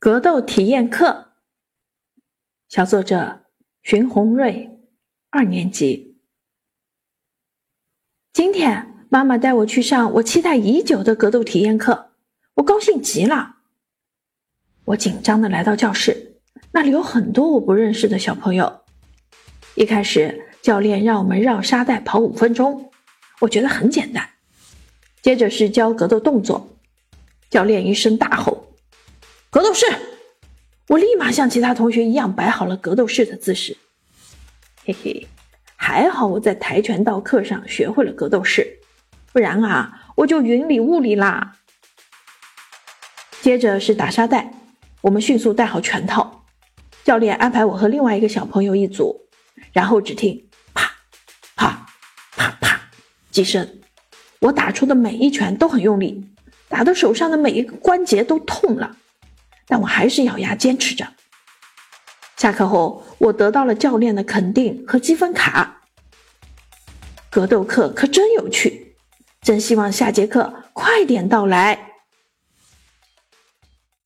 格斗体验课，小作者荀红瑞，二年级。今天妈妈带我去上我期待已久的格斗体验课，我高兴极了。我紧张的来到教室，那里有很多我不认识的小朋友。一开始，教练让我们绕沙袋跑五分钟，我觉得很简单。接着是教格斗动作，教练一声大吼。格斗式，我立马像其他同学一样摆好了格斗式的姿势。嘿嘿，还好我在跆拳道课上学会了格斗式，不然啊，我就云里雾里啦。接着是打沙袋，我们迅速戴好拳套。教练安排我和另外一个小朋友一组，然后只听啪啪啪啪几声，我打出的每一拳都很用力，打的手上的每一个关节都痛了。但我还是咬牙坚持着。下课后，我得到了教练的肯定和积分卡。格斗课可真有趣，真希望下节课快点到来。